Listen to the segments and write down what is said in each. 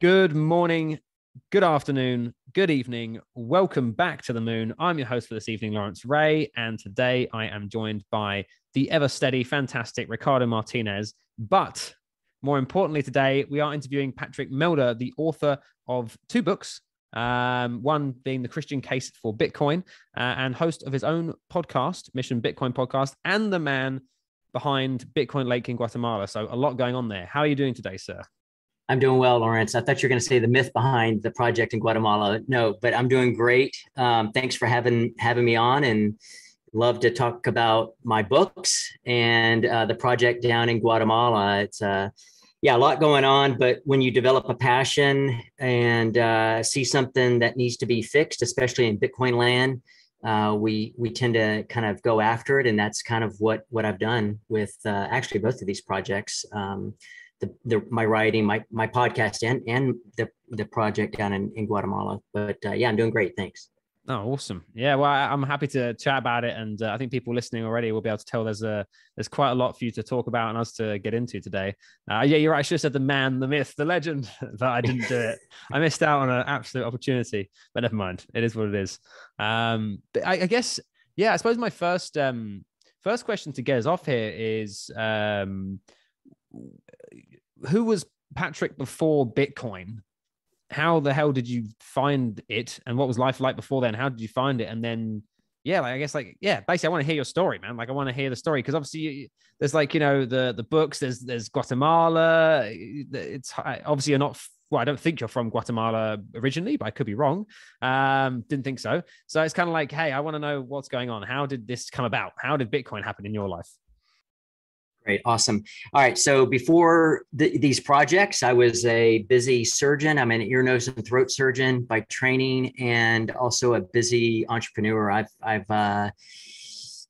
Good morning, good afternoon, good evening. Welcome back to the moon. I'm your host for this evening, Lawrence Ray, and today I am joined by the ever steady, fantastic Ricardo Martinez. But more importantly, today we are interviewing Patrick Melder, the author of two books. Um, one being the Christian case for Bitcoin, uh, and host of his own podcast, Mission Bitcoin Podcast, and the man behind Bitcoin Lake in Guatemala. So a lot going on there. How are you doing today, sir? I'm doing well, Lawrence. I thought you were going to say the myth behind the project in Guatemala. No, but I'm doing great. Um, thanks for having having me on, and love to talk about my books and uh, the project down in Guatemala. It's uh, yeah, a lot going on. But when you develop a passion and uh, see something that needs to be fixed, especially in Bitcoin land, uh, we we tend to kind of go after it, and that's kind of what what I've done with uh, actually both of these projects. Um, the, the my writing, my my podcast, and and the the project down in, in Guatemala. But uh, yeah, I'm doing great. Thanks. Oh, awesome! Yeah, well, I'm happy to chat about it, and uh, I think people listening already will be able to tell there's a there's quite a lot for you to talk about and us to get into today. Uh, yeah, you're right. I should have said the man, the myth, the legend, but I didn't do it. I missed out on an absolute opportunity, but never mind. It is what it is. Um, I, I guess, yeah, I suppose my first um first question to get us off here is um who was Patrick before Bitcoin? How the hell did you find it, and what was life like before then? How did you find it, and then yeah, like I guess like yeah, basically I want to hear your story, man. Like I want to hear the story because obviously there's like you know the the books. There's there's Guatemala. It's obviously you're not. Well, I don't think you're from Guatemala originally, but I could be wrong. Um, didn't think so. So it's kind of like, hey, I want to know what's going on. How did this come about? How did Bitcoin happen in your life? Great, awesome. All right, so before th- these projects, I was a busy surgeon. I'm an ear, nose, and throat surgeon by training, and also a busy entrepreneur. I've I've uh,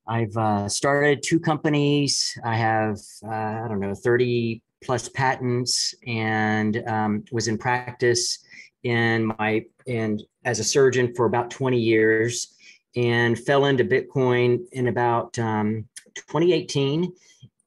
I've uh, started two companies. I have uh, I don't know 30 plus patents, and um, was in practice in my and as a surgeon for about 20 years, and fell into Bitcoin in about um, 2018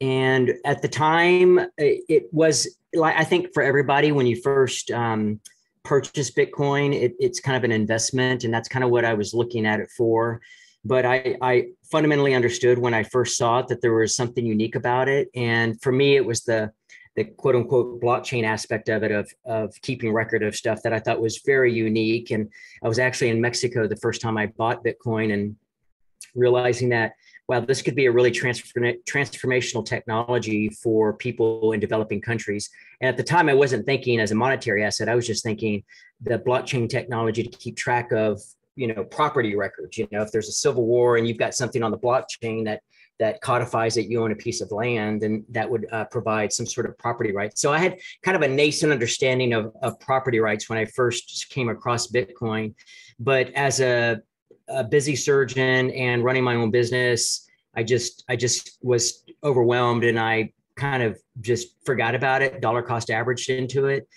and at the time it was like i think for everybody when you first um, purchase bitcoin it, it's kind of an investment and that's kind of what i was looking at it for. But I, I fundamentally understood when i first saw it that there was something unique about it. And for me it was the the quote unquote blockchain aspect of it of, of keeping record of stuff that i thought was very unique. And i was actually in mexico the first time i bought bitcoin and realizing that wow, this could be a really transform- transformational technology for people in developing countries. And at the time, I wasn't thinking as a monetary asset. I was just thinking the blockchain technology to keep track of, you know, property records. You know, if there's a civil war and you've got something on the blockchain that that codifies that you own a piece of land and that would uh, provide some sort of property rights. So I had kind of a nascent understanding of, of property rights when I first came across Bitcoin. But as a a busy surgeon and running my own business, I just I just was overwhelmed and I kind of just forgot about it, dollar cost averaged into it.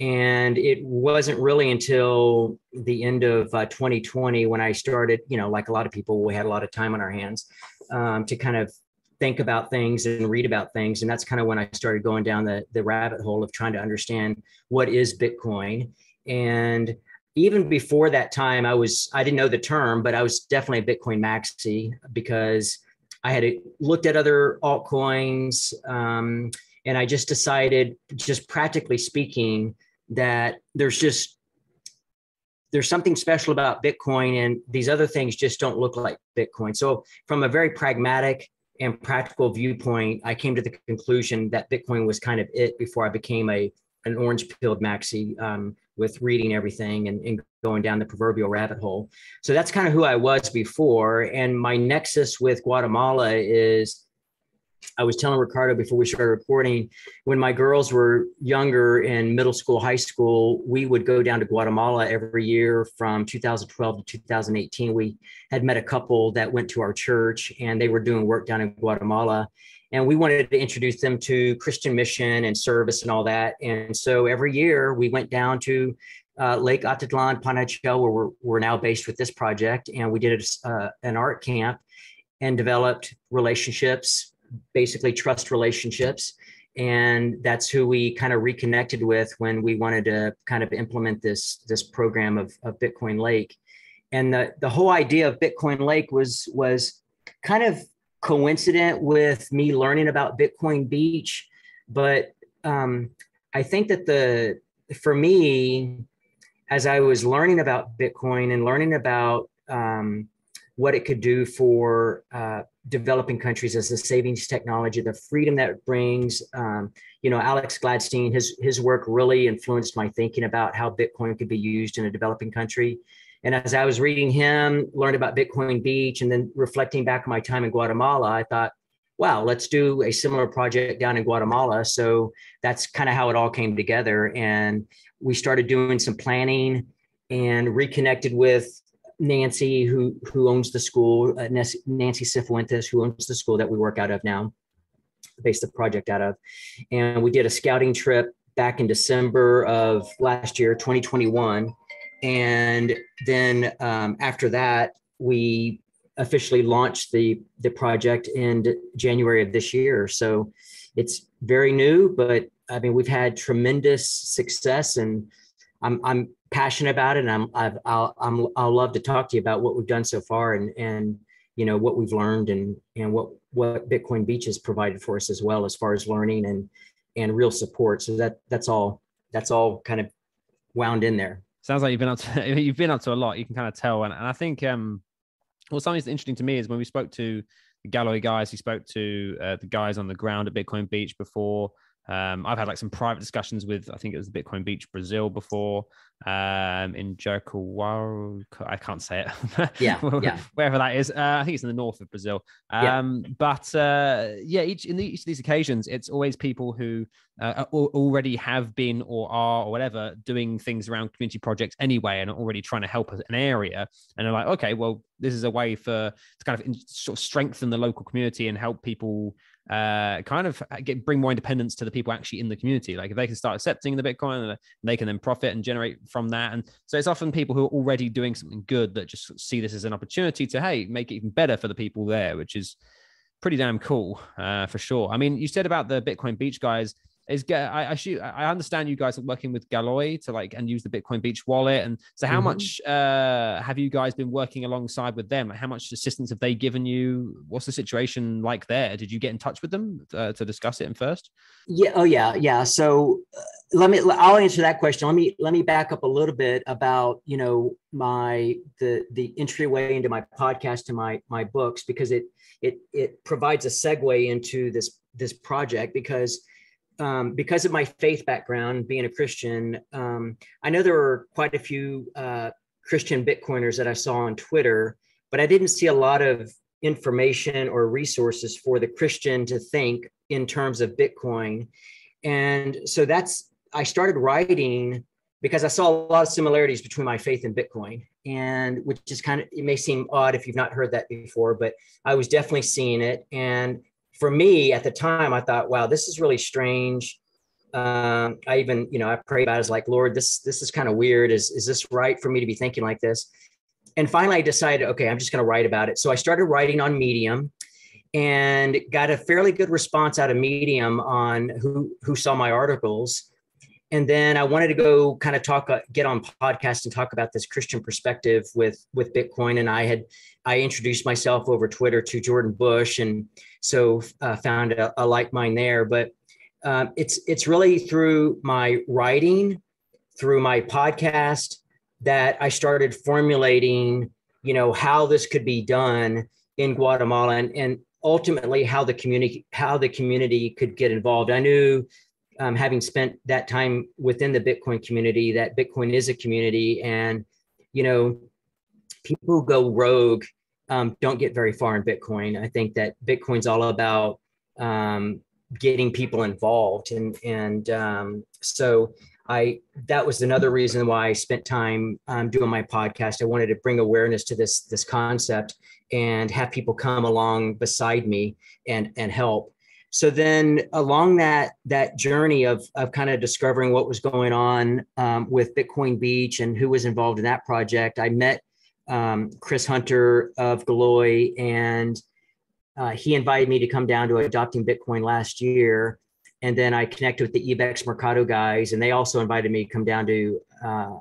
And it wasn't really until the end of uh, 2020 when I started, you know, like a lot of people, we had a lot of time on our hands um, to kind of think about things and read about things. And that's kind of when I started going down the, the rabbit hole of trying to understand what is Bitcoin. And even before that time, I was I didn't know the term, but I was definitely a Bitcoin maxi because I had looked at other altcoins, um, and I just decided, just practically speaking, that there's just there's something special about Bitcoin, and these other things just don't look like Bitcoin. So, from a very pragmatic and practical viewpoint, I came to the conclusion that Bitcoin was kind of it before I became a an orange pilled maxi. Um, with reading everything and, and, going down the proverbial rabbit hole. So that's kind of who I was before. And my nexus with Guatemala is I was telling Ricardo before we started recording, when my girls were younger in middle school, high school, we would go down to Guatemala every year from 2012 to 2018. We had met a couple that went to our church and they were doing work down in Guatemala and we wanted to introduce them to Christian mission and service and all that. And so every year we went down to uh, Lake Atitlan, Panajachel, where we're, we're now based with this project, and we did a, uh, an art camp and developed relationships, basically trust relationships. and that's who we kind of reconnected with when we wanted to kind of implement this this program of, of Bitcoin Lake. And the the whole idea of Bitcoin Lake was was kind of coincident with me learning about Bitcoin Beach, but um, I think that the for me, as I was learning about Bitcoin and learning about um, what it could do for uh, developing countries as a savings technology, the freedom that it brings. Um, you know, Alex Gladstein, his his work really influenced my thinking about how Bitcoin could be used in a developing country. And as I was reading him, learned about Bitcoin Beach, and then reflecting back on my time in Guatemala, I thought, wow, let's do a similar project down in Guatemala. So that's kind of how it all came together. And we started doing some planning and reconnected with Nancy, who who owns the school, uh, Nancy Cifuentes, who owns the school that we work out of now, based the project out of, and we did a scouting trip back in December of last year, 2021, and then um, after that, we officially launched the the project in January of this year. So it's very new, but I mean we've had tremendous success, and I'm I'm passionate about it, and I'm I've, I'll I'm I'll love to talk to you about what we've done so far, and and you know what we've learned, and and what what Bitcoin Beach has provided for us as well as far as learning and and real support. So that that's all that's all kind of wound in there. Sounds like you've been up to you've been up to a lot. You can kind of tell, and, and I think um well something that's interesting to me is when we spoke to the Galoy guys, we spoke to uh, the guys on the ground at Bitcoin Beach before. Um, I've had like some private discussions with, I think it was the Bitcoin Beach Brazil before, um, in Jericoacoara. I can't say it. Yeah, yeah. Wherever that is. Uh, I think it's in the north of Brazil. Um, yeah. But uh, yeah, each in the, each of these occasions, it's always people who uh, already have been or are or whatever doing things around community projects anyway and are already trying to help an area. And they're like, okay, well, this is a way for to kind of sort of strengthen the local community and help people uh, kind of get bring more independence to the people actually in the community. Like if they can start accepting the Bitcoin, they can then profit and generate from that. And so it's often people who are already doing something good that just see this as an opportunity to hey make it even better for the people there, which is pretty damn cool uh, for sure. I mean, you said about the Bitcoin Beach guys is get I, I shoot I understand you guys are working with Galoy to like and use the Bitcoin Beach wallet. And so how mm-hmm. much uh have you guys been working alongside with them? Like how much assistance have they given you? What's the situation like there? Did you get in touch with them uh, to discuss it in first? Yeah oh yeah yeah. So uh, let me I'll answer that question. Let me let me back up a little bit about you know my the the entryway into my podcast and my my books because it it it provides a segue into this this project because um, because of my faith background, being a Christian, um, I know there were quite a few uh, Christian Bitcoiners that I saw on Twitter, but I didn't see a lot of information or resources for the Christian to think in terms of Bitcoin. And so that's, I started writing because I saw a lot of similarities between my faith and Bitcoin. And which is kind of, it may seem odd if you've not heard that before, but I was definitely seeing it. And for me at the time, I thought, wow, this is really strange. Um, I even, you know, I prayed about it as like, Lord, this this is kind of weird. Is is this right for me to be thinking like this? And finally, I decided, okay, I'm just going to write about it. So I started writing on Medium, and got a fairly good response out of Medium on who who saw my articles. And then I wanted to go kind of talk, uh, get on podcast and talk about this Christian perspective with with Bitcoin. And I had I introduced myself over Twitter to Jordan Bush, and so uh, found a, a, like mind there. But um, it's it's really through my writing, through my podcast, that I started formulating, you know, how this could be done in Guatemala, and, and ultimately how the community how the community could get involved. I knew. Um, having spent that time within the Bitcoin community, that Bitcoin is a community, and you know, people who go rogue um, don't get very far in Bitcoin. I think that Bitcoin's all about um, getting people involved, and and um, so I that was another reason why I spent time um, doing my podcast. I wanted to bring awareness to this this concept and have people come along beside me and and help. So then along that that journey of of kind of discovering what was going on um, with Bitcoin Beach and who was involved in that project, I met um, Chris Hunter of Galoy, and uh, he invited me to come down to adopting Bitcoin last year. and then I connected with the IBEX Mercado guys, and they also invited me to come down to uh,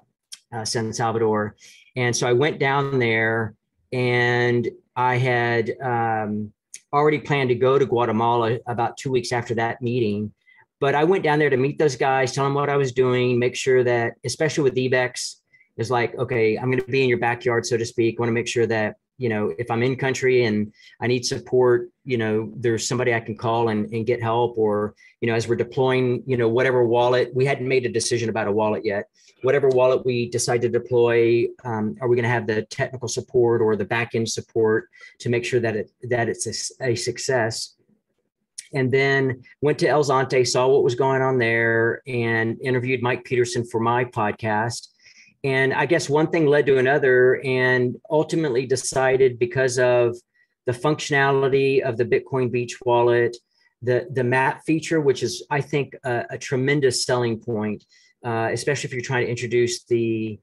uh, San Salvador. And so I went down there, and I had um, already planned to go to Guatemala about two weeks after that meeting. But I went down there to meet those guys, tell them what I was doing, make sure that, especially with IBEX, is like, okay, I'm going to be in your backyard, so to speak. I want to make sure that you know if i'm in country and i need support you know there's somebody i can call and, and get help or you know as we're deploying you know whatever wallet we hadn't made a decision about a wallet yet. Whatever wallet we decide to deploy um, are we going to have the technical support or the back end support to make sure that it that it's a, a success? And then went to El Zonte, saw what was going on there, and interviewed Mike Peterson for my podcast and i guess one thing led to another and ultimately decided because of the functionality of the bitcoin beach wallet the the map feature which is i think a, a tremendous selling point uh, especially if you're trying to introduce the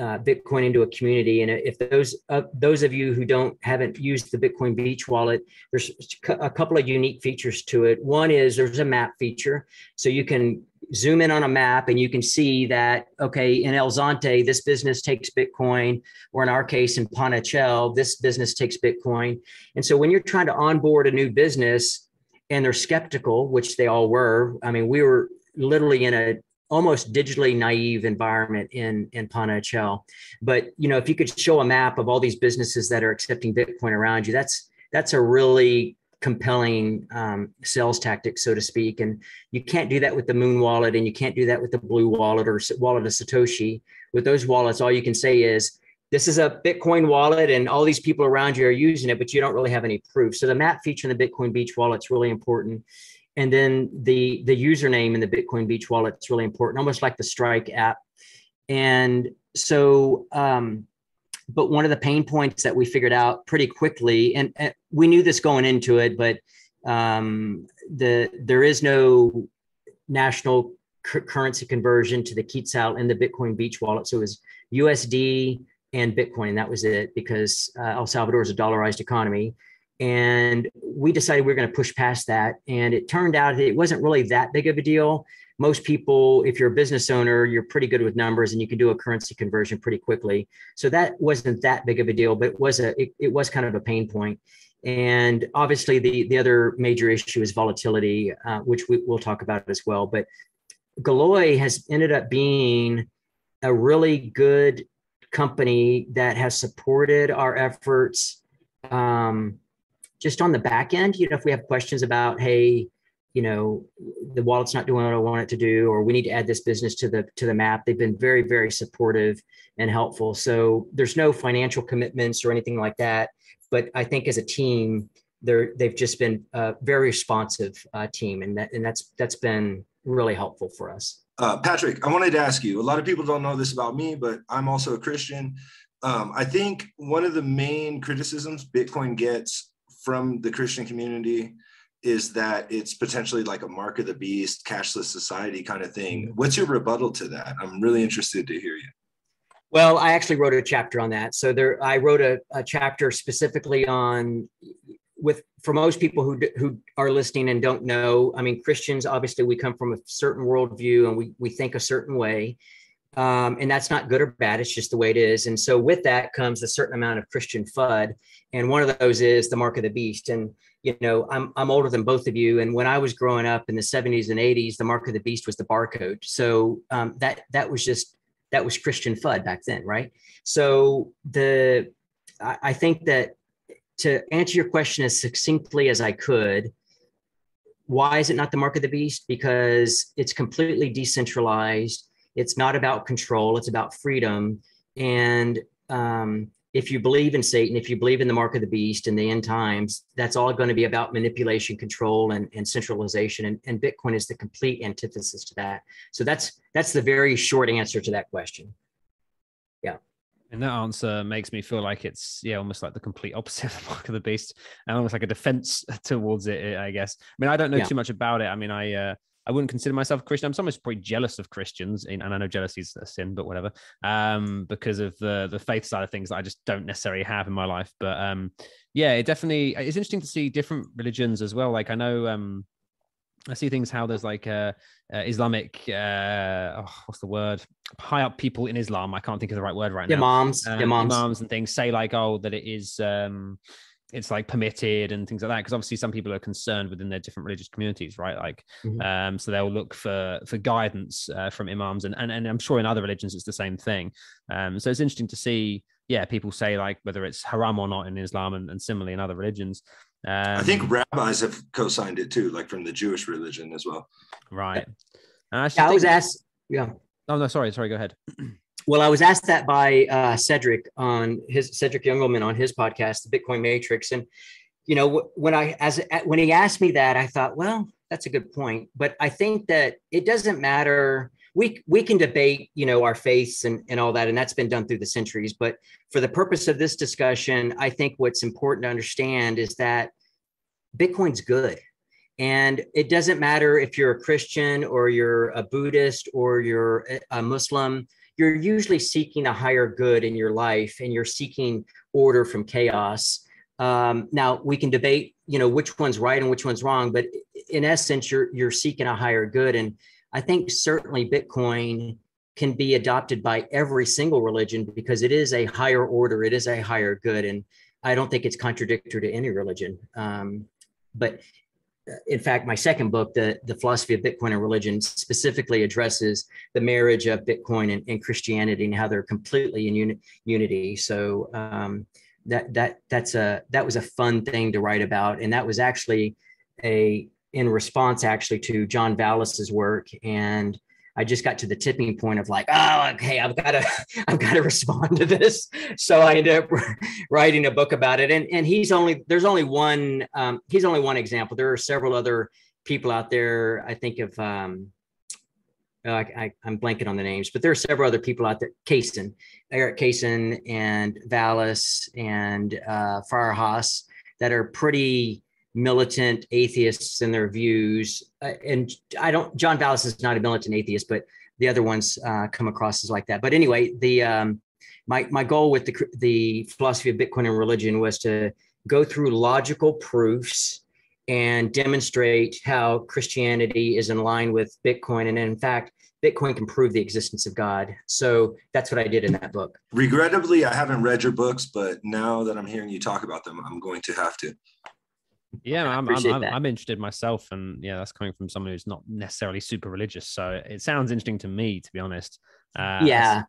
uh, Bitcoin into a community. And if those uh, those of you who don't haven't used the Bitcoin Beach wallet, there's a couple of unique features to it. One is there's a map feature, so you can zoom in on a map and you can see that okay in El Zonte this business takes Bitcoin, or in our case in Panajachel this business takes Bitcoin. And so when you're trying to onboard a new business and they're skeptical, which they all were. I mean, we were literally in a almost digitally naive environment in in Panajachel. But you know, if you could show a map of all these businesses that are accepting Bitcoin around you, that's that's a really compelling um, sales tactic, so to speak. And you can't do that with the Muun wallet, and you can't do that with the Blue wallet or wallet of Satoshi. With those wallets, all you can say is this is a Bitcoin wallet, and all these people around you are using it, but you don't really have any proof. So the map feature in the Bitcoin Beach wallet is really important and then the the username in the bitcoin beach wallet is really important almost like the strike app and so um, but one of the pain points that we figured out pretty quickly and, and we knew this going into it but um, the there is no national c- currency conversion to the quetzal in the bitcoin beach wallet so it was usd and bitcoin that was it because uh, el salvador is a dollarized economy and we decided we are going to push past that. And it turned out it wasn't really that big of a deal. Most people, if you're a business owner, you're pretty good with numbers and you can do a currency conversion pretty quickly. So that wasn't that big of a deal, but it was a it, it was kind of a pain point. And obviously, the the other major issue is volatility, uh, which we, will talk about as well. But Galoy has ended up being a really good company that has supported our efforts. Um, just on the back end, you know, if we have questions about, hey, you know, the wallet's not doing what I want it to do, or we need to add this business to the to the map, they've been very, very supportive and helpful. So there's no financial commitments or anything like that. But I think as a team, they're they've just been a very responsive uh, team, and that and that's that's been really helpful for us. Uh, Patrick, I wanted to ask you. A lot of people don't know this about me, but I'm also a Christian. Um, I think one of the main criticisms Bitcoin gets from the Christian community is that it's potentially like a mark of the beast, cashless society kind of thing. Mm-hmm. What's your rebuttal to that? I'm really interested to hear you. Well, I actually wrote a chapter on that. So there, I wrote a, a chapter specifically on with for most people who who are listening and don't know. I mean, Christians obviously we come from a certain worldview and we we think a certain way, um, and that's not good or bad. It's just the way it is. And so with that comes a certain amount of Christian FUD. And one of those is the mark of the beast. And, you know, I'm, I'm older than both of you. And when I was growing up in the 70s and 80s, the mark of the beast was the barcode. So um, that, that was just, that was Christian FUD back then. Right. So the, I, I think that to answer your question as succinctly as I could, why is it not the mark of the beast? Because it's completely decentralized it's not about control, it's about freedom. And um, if you believe in Satan, if you believe in the mark of the beast and the end times, that's all going to be about manipulation, control, and, and centralization. And, and Bitcoin is the complete antithesis to that. So that's that's the very short answer to that question. Yeah. And that answer makes me feel like it's yeah, almost like the complete opposite of the mark of the beast, and almost like a defense towards it. I guess. I mean, I don't know yeah. too much about it. I mean, I uh, I wouldn't consider myself a Christian. I'm sometimes pretty jealous of Christians, and I know jealousy is a sin, but whatever. Um, because of the the faith side of things that I just don't necessarily have in my life. But um, yeah, it definitely it's interesting to see different religions as well. Like I know um, I see things how there's like uh, uh Islamic, uh, oh, what's the word? High up people in Islam. I can't think of the right word right now. Imams, um, imams, imams, and things say like, oh, that it is. um it's like permitted and things like that because obviously some people are concerned within their different religious communities right? Like mm-hmm. um so they'll look for for guidance uh, from imams and, and and i'm sure in other religions it's the same thing. Um so it's interesting to see yeah people say like whether it's haram or not in islam and, and similarly in other religions um, i think rabbis have co-signed it too like from the jewish religion as well. Right. I, yeah, I was asked yeah. Oh no sorry sorry go ahead well, I was asked that by uh, Cedric on his Cedric Youngelman on his podcast, the Bitcoin Matrix, and you know when I as when he asked me that, I thought, well, that's a good point, but I think that it doesn't matter. We we can debate, you know, our faiths and and all that, and that's been done through the centuries. But for the purpose of this discussion, I think what's important to understand is that Bitcoin's good. And it doesn't matter if you're a Christian or you're a Buddhist or you're a Muslim you're usually seeking a higher good in your life and you're seeking order from chaos. Um, now we can debate, you know, which one's right and which one's wrong, but in essence, you're you're seeking a higher good. And I think certainly Bitcoin can be adopted by every single religion because it is a higher order, it is a higher good, and I don't think it's contradictory to any religion. Um, but in fact, my second book, the, the philosophy of Bitcoin and religion, specifically addresses the marriage of Bitcoin and, and Christianity and how they're completely in uni- unity. So um, that that that's a that was a fun thing to write about, and that was actually a in response actually to John Vallis's work and I just got to the tipping point of like, oh, okay, I've got to, I've got to respond to this. So I ended up writing a book about it. And and he's only there's only one um, he's only one example. There are several other people out there. I think of um, oh, I, am blanking on the names, but there are several other people out there. Kaysen, Eric Kaysen, and Vallis and uh, Haas that are pretty militant atheists in their views. Uh, and I don't, John Vallis is not a militant atheist, but the other ones uh, come across as like that. But anyway, the um, my my goal with the the philosophy of Bitcoin and religion was to go through logical proofs and demonstrate how Christianity is in line with Bitcoin, and in fact, Bitcoin can prove the existence of God. So that's what I did in that book. Regrettably, I haven't read your books, but now that I'm hearing you talk about them, I'm going to have to yeah I'm, I'm, I'm, I'm, interested myself and yeah that's coming from someone who's not necessarily super religious so it sounds interesting to me to be honest. Uh, yeah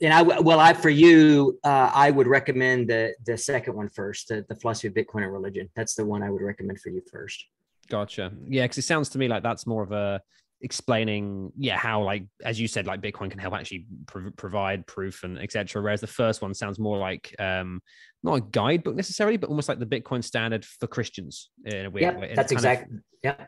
and i well i for you uh, i would recommend the the second one first the, the philosophy of bitcoin and religion. That's the one i would recommend for you first. Gotcha. Yeah because it sounds to me like that's more of a explaining yeah how like as you said like bitcoin can help actually provide proof and etc whereas the first one sounds more like um not a guidebook necessarily but almost like the bitcoin standard for christians in a weird yeah, way that's exactly yeah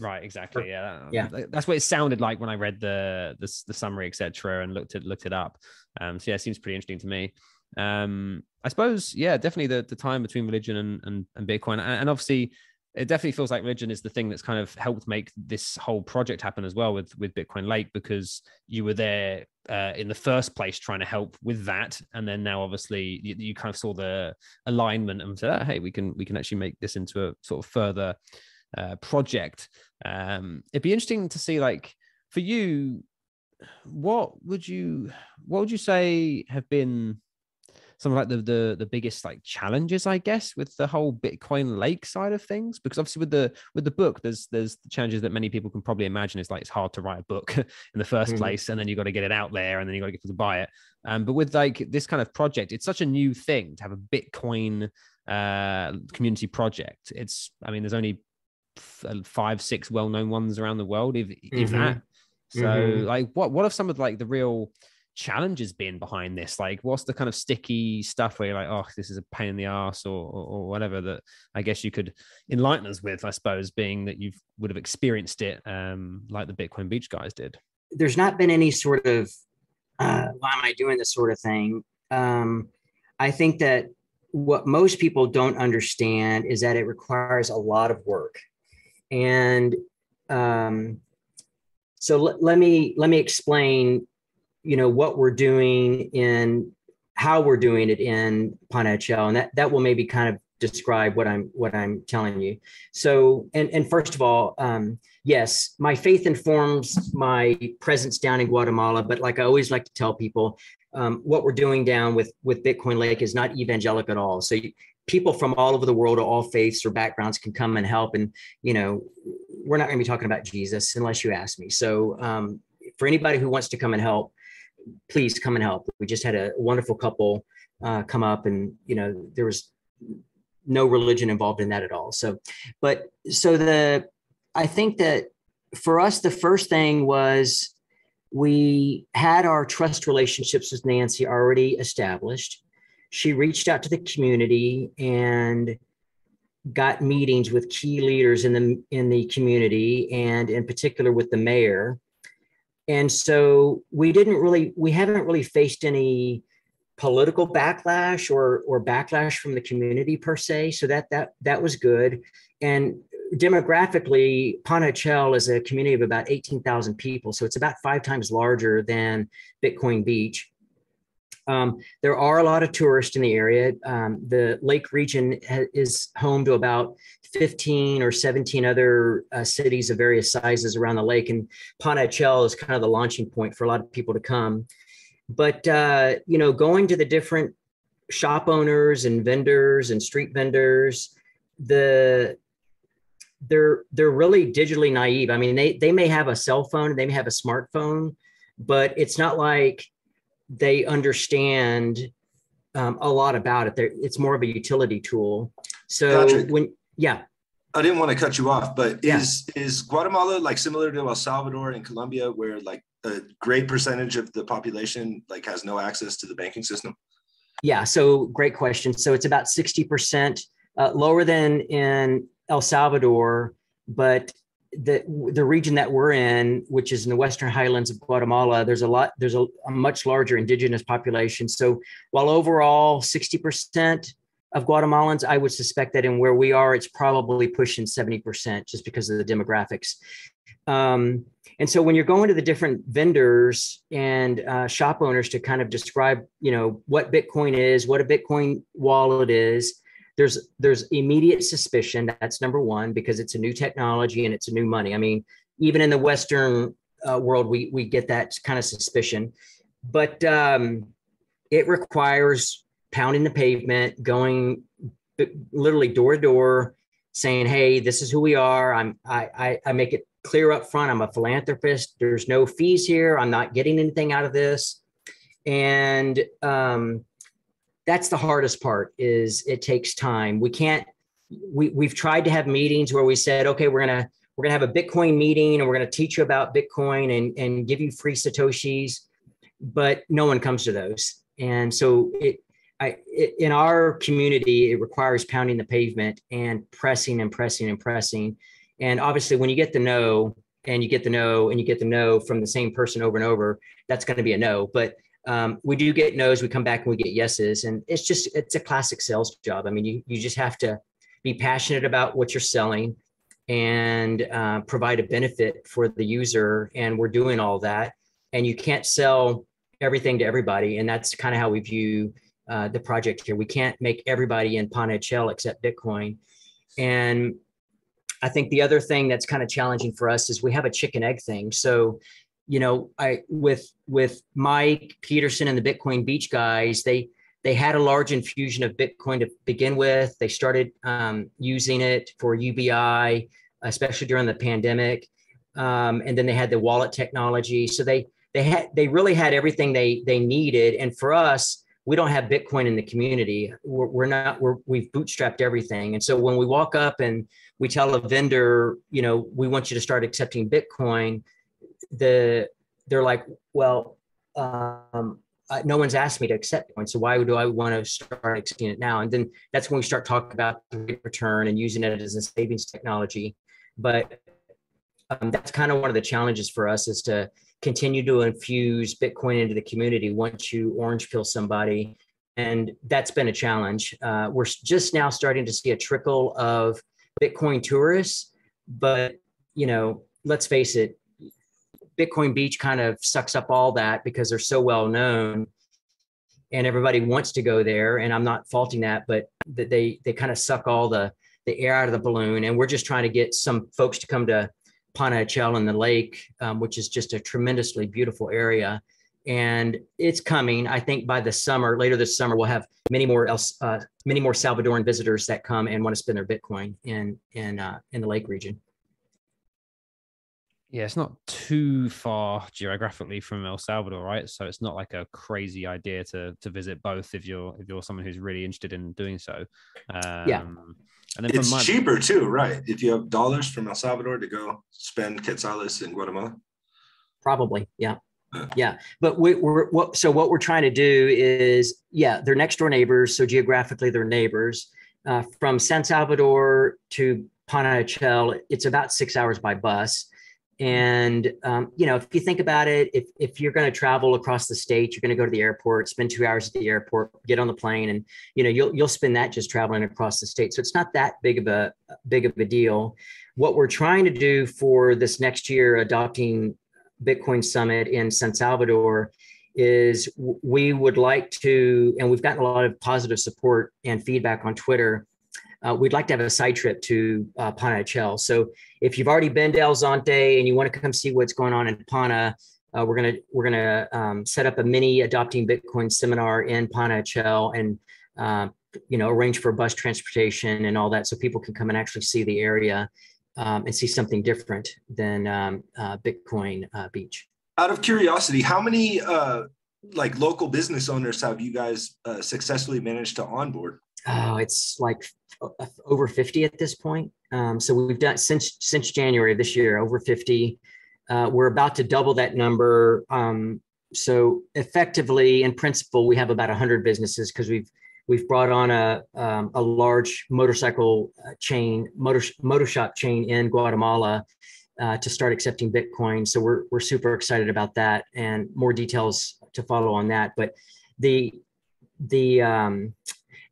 right exactly yeah yeah. that's what it sounded like when i read the the, the summary etc and looked it looked it up. Um so yeah it seems pretty interesting to me. Um i suppose yeah definitely the, the time between religion and and, and bitcoin and, and obviously it definitely feels like religion is the thing that's kind of helped make this whole project happen as well with with Bitcoin Lake because you were there uh, in the first place trying to help with that, and then now obviously you, you kind of saw the alignment and said, oh, "Hey, we can we can actually make this into a sort of further uh, project." Um, it'd be interesting to see, like, for you, what would you what would you say have been some of like the, the the biggest like challenges i guess with the whole bitcoin lake side of things because obviously with the with the book there's there's the challenges that many people can probably imagine is like it's hard to write a book in the 1st mm-hmm. place and then you've got to get it out there and then you've got to get people to buy it um, but with like this kind of project it's such a new thing to have a bitcoin uh, community project it's i mean there's only uh, five six well-known ones around the world if mm-hmm. if that so mm-hmm. like what what are some of like the real challenges been behind this? Like, what's the kind of sticky stuff where you're like, oh, this is a pain in the ass or, or, or whatever that I guess you could enlighten us with, I suppose, being that you would have experienced it um, like the Bitcoin Beach guys did? There's not been any sort of, uh, why am I doing this sort of thing? Um, I think that what most people don't understand is that it requires a lot of work. And um, so let me let me explain you know what we're doing in how we're doing it in Panajachel, and that that will maybe kind of describe what I'm what I'm telling you. So, and and first of all, um, yes, my faith informs my presence down in Guatemala. But like I always like to tell people, um, what we're doing down with with Bitcoin Lake is not evangelic at all. So you, people from all over the world, of all faiths or backgrounds, can come and help. And you know, we're not going to be talking about Jesus unless you ask me. So um, for anybody who wants to come and help, please come and help. We just had a wonderful couple uh, come up, and you know, there was no religion involved in that at all. So, but so the I think that for us, the first thing was we had our trust relationships with Nancy already established. She reached out to the community and got meetings with key leaders in the in the community and in particular with the mayor. And so we didn't really we haven't really faced any political backlash or or backlash from the community per se. So that that that was good. And demographically, Panajachel is a community of about 18,000 people. So it's about five times larger than Bitcoin Beach. Um, there are a lot of tourists in the area. Um, the lake region ha- is home to about 15 or 17 other uh, cities of various sizes around the lake. And Panajachel is kind of the launching point for a lot of people to come. But, uh, you know, going to the different shop owners and vendors and street vendors, the they're they're really digitally naive. I mean, they they may have a cell phone, they may have a smartphone, but it's not like they understand um, a lot about it. They're, it's more of a utility tool. So Patrick, when yeah, I didn't want to cut you off, but yeah. is is Guatemala like similar to El Salvador and Colombia, where like a great percentage of the population like has no access to the banking system? Yeah. So great question. So it's about sixty percent uh, lower than in El Salvador, but the the region that we're in, which is in the western highlands of Guatemala, there's a lot, there's a, a much larger indigenous population. So while overall 60% of Guatemalans, I would suspect that in where we are, it's probably pushing 70% just because of the demographics. Um, and so when you're going to the different vendors and uh, shop owners to kind of describe, you know, what Bitcoin is, what a Bitcoin wallet is, there's there's immediate suspicion. That's number one because it's a new technology and it's a new money. I mean, even in the Western uh, world, we we get that kind of suspicion, but um, it requires pounding the pavement, going literally door to door, saying, "Hey, this is who we are. I'm I I, I make it clear up front. I'm a philanthropist. There's no fees here. I'm not getting anything out of this." And um, that's the hardest part is it takes time we can't we, we've tried to have meetings where we said okay we're gonna we're gonna have a bitcoin meeting and we're gonna teach you about bitcoin and and give you free satoshis but no one comes to those and so it I, in our community, it requires pounding the pavement and pressing and pressing and pressing. And obviously, when you get the no, and you get the no, and you get the no from the same person over and over, that's going to be a no. But um, we do get no's we come back and we get yeses and it's just it's a classic sales job. I mean you, you just have to be passionate about what you're selling and uh, provide a benefit for the user and we're doing all that. And you can't sell everything to everybody and that's kind of how we view uh, the project here. We can't make everybody in Panajachel accept bitcoin. And i think the other thing that's kind of challenging for us is we have a chicken egg thing. So you know, I with with Mike Peterson and the Bitcoin Beach guys, they they had a large infusion of Bitcoin to begin with. They started um, using it for UBI, especially during the pandemic, um, and then they had the wallet technology. So they they had they really had everything they they needed. And for us, we don't have Bitcoin in the community. We're, we're not. We're, we've bootstrapped everything. And so when we walk up and we tell a vendor, you know, we want you to start accepting Bitcoin the they're like, well, um, no one's asked me to accept Bitcoin, so why do I want to start accepting it now? And then that's when we start talking about return and using it as a savings technology. But um, that's kind of one of the challenges for us is to continue to infuse Bitcoin into the community once you orange pill somebody. And that's been a challenge. Uh, we're just now starting to see a trickle of Bitcoin tourists, but you know, let's face it, Bitcoin Beach kind of sucks up all that because they're so well known and everybody wants to go there and i'm not faulting that but that they they kind of suck all the the air out of the balloon, and we're just trying to get some folks to come to Panajachel in the lake, um, which is just a tremendously beautiful area. And it's coming. I think by the summer, later this summer, we'll have many more else, uh, many more Salvadoran visitors that come and want to spend their Bitcoin in in uh, in the lake region. Yeah, it's not too far geographically from El Salvador, right? So it's not like a crazy idea to to visit both if you're if you're someone who's really interested in doing so. Um, yeah. And then it's my- cheaper too, right? If you have dollars from El Salvador to go spend quetzales in Guatemala. Probably, yeah. Yeah, but we, are what, so what we're trying to do is, yeah, they're next door neighbors. So geographically, they're neighbors. Uh, from San Salvador to Panajachel, it's about six hours by bus. And um, you know, if you think about it, if if you're going to travel across the state, you're going to go to the airport, spend two hours at the airport, get on the plane, and you know you'll you'll spend that just traveling across the state. So it's not that big of a big of a deal. What we're trying to do for this next year, adopting Bitcoin Summit in San Salvador, is we would like to, and we've gotten a lot of positive support and feedback on Twitter uh, we'd like to have a side trip to uh, Panajachel. So if you've already been to El Zonte and you want to come see what's going on in Pana, uh, we're gonna we're gonna um, set up a mini adopting Bitcoin seminar in Panajachel and uh, you know arrange for bus transportation and all that so people can come and actually see the area um, and see something different than um, uh, Bitcoin uh, Beach. Out of curiosity, how many uh, like local business owners have you guys successfully managed to onboard? Oh, it's like over 50 at this point. Um, so we've done since since January of this year over 50. Uh, we're about to double that number. Um, so effectively, in principle, we have about 100 businesses because we've we've brought on a um, a large motorcycle uh, chain motor motor shop chain in Guatemala uh, to start accepting Bitcoin. So we're we're super excited about that, and more details to follow on that. But the the um,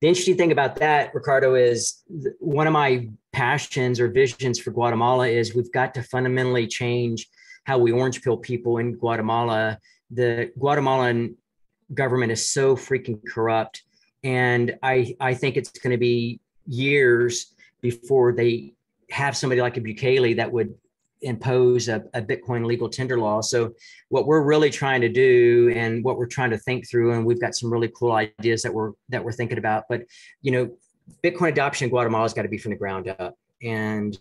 the interesting thing about that, Ricardo, is one of my passions or visions for Guatemala is we've got to fundamentally change how we orange pill people in Guatemala. The Guatemalan government is so freaking corrupt. And I, I think it's going to be years before they have somebody like a Bukele that would impose a, a, Bitcoin legal tender law. So what we're really trying to do and what we're trying to think through, and we've got some really cool ideas that we're that we're thinking about. But you know, Bitcoin adoption in Guatemala has got to be from the ground up. And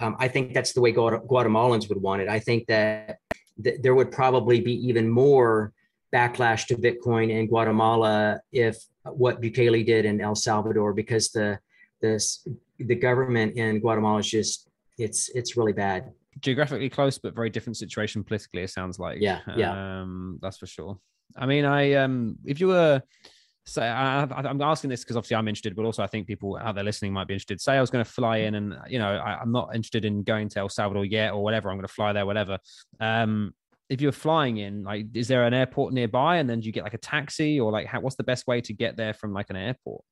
um, I think that's the way Guatemalans would want it. I think that th- there would probably be even more backlash to Bitcoin in Guatemala if what Bukele did in El Salvador, because the this the government in Guatemala is just it's it's really bad geographically close, but very different situation politically. It sounds like. Yeah, yeah. Um, that's for sure. I mean, I um, if you were say, I, am asking this because obviously I'm interested, but also I think people out there listening might be interested. Say I was going to fly in, and you know, I, am not interested in going to El Salvador yet, or whatever. I'm going to fly there, whatever. Um, if you're flying in, like, is there an airport nearby, and then do you get like a taxi, or like, how, what's the best way to get there from like an airport?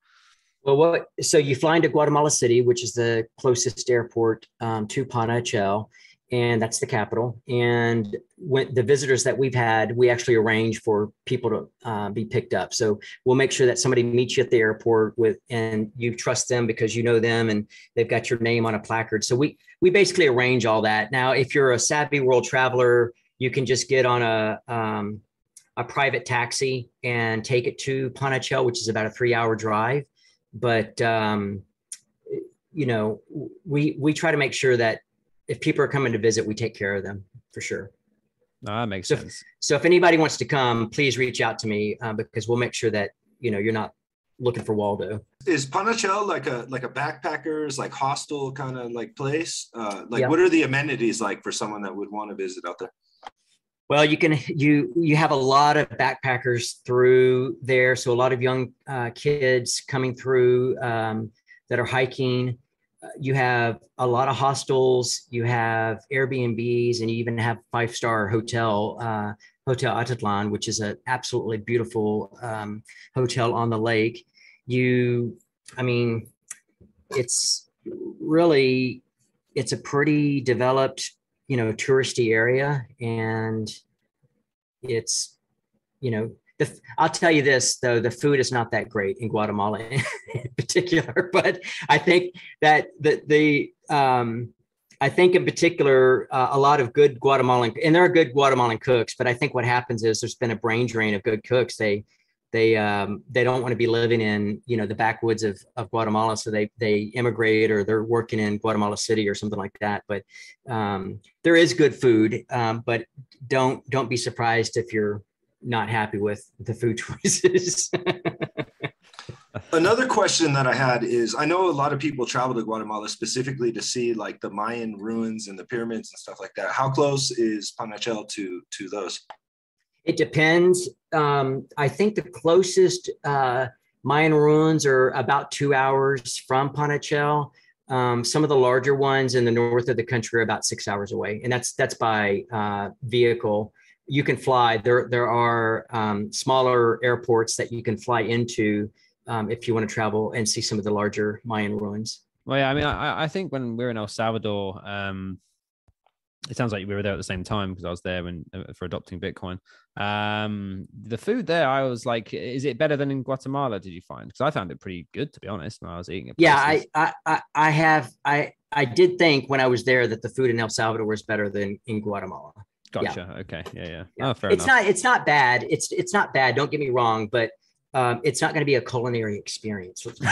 Well, what so you fly into Guatemala City, which is the closest airport um, to Panajachel, and that's the capital. And when the visitors that we've had, we actually arrange for people to uh, be picked up. So we'll make sure that somebody meets you at the airport with, and you trust them because you know them and they've got your name on a placard. So we we basically arrange all that. Now, if you're a savvy world traveler, you can just get on a um, a private taxi and take it to Panajachel, which is about a three hour drive. But um, you know, we we try to make sure that if people are coming to visit, we take care of them for sure. No, that makes so, sense. So if anybody wants to come, please reach out to me uh, because we'll make sure that you know you're not looking for Waldo. Is Panajachel like a like a backpackers like hostel kind of like place? Uh, like what are the amenities like for someone that would want to visit out there? Well, you can you you have a lot of backpackers through there, so a lot of young uh, kids coming through um, that are hiking you have a lot of hostels, you have Airbnbs, and you even have five star hotel, uh, Hotel Atitlan, which is an absolutely beautiful um, hotel on the lake. You, I mean, it's really, it's a pretty developed, you know, touristy area, and it's, you know, the, I'll tell you this though, the food is not that great in Guatemala in particular, but I think that the, the, um, I think in particular, uh, a lot of good Guatemalan, and there are good Guatemalan cooks, but I think what happens is there's been a brain drain of good cooks. They, they, um, they don't want to be living in, you know, the backwoods of, of Guatemala. So they, they immigrate or they're working in Guatemala City or something like that. But um, there is good food, um, but don't, don't be surprised if you're not happy with the food choices. Another question that I had is I know a lot of people travel to Guatemala specifically to see like the Mayan ruins and the pyramids and stuff like that. How close is Panajachel to to those? It depends. Um, I think the closest uh, Mayan ruins are about two hours from Panajachel. Um, some of the larger ones in the north of the country are about six hours away, and that's that's by uh, vehicle you can fly. There, there are um, smaller airports that you can fly into um, if you want to travel and see some of the larger Mayan ruins. Well, yeah, I mean, I, I think when we are in El Salvador, um, it sounds like we were there at the same time because I was there when uh, for adopting Bitcoin. Um, the food there, I was like, is it better than in Guatemala? Did you find? Because I found it pretty good, to be honest. When I was eating it. Yeah, I, I, I have, I, I did think when I was there that the food in El Salvador was better than in Guatemala. Gotcha. Yeah. Okay. Yeah. Yeah. yeah. Oh, fair it's enough. not. It's not bad. It's it's not bad. Don't get me wrong, but um, it's not going to be a culinary experience.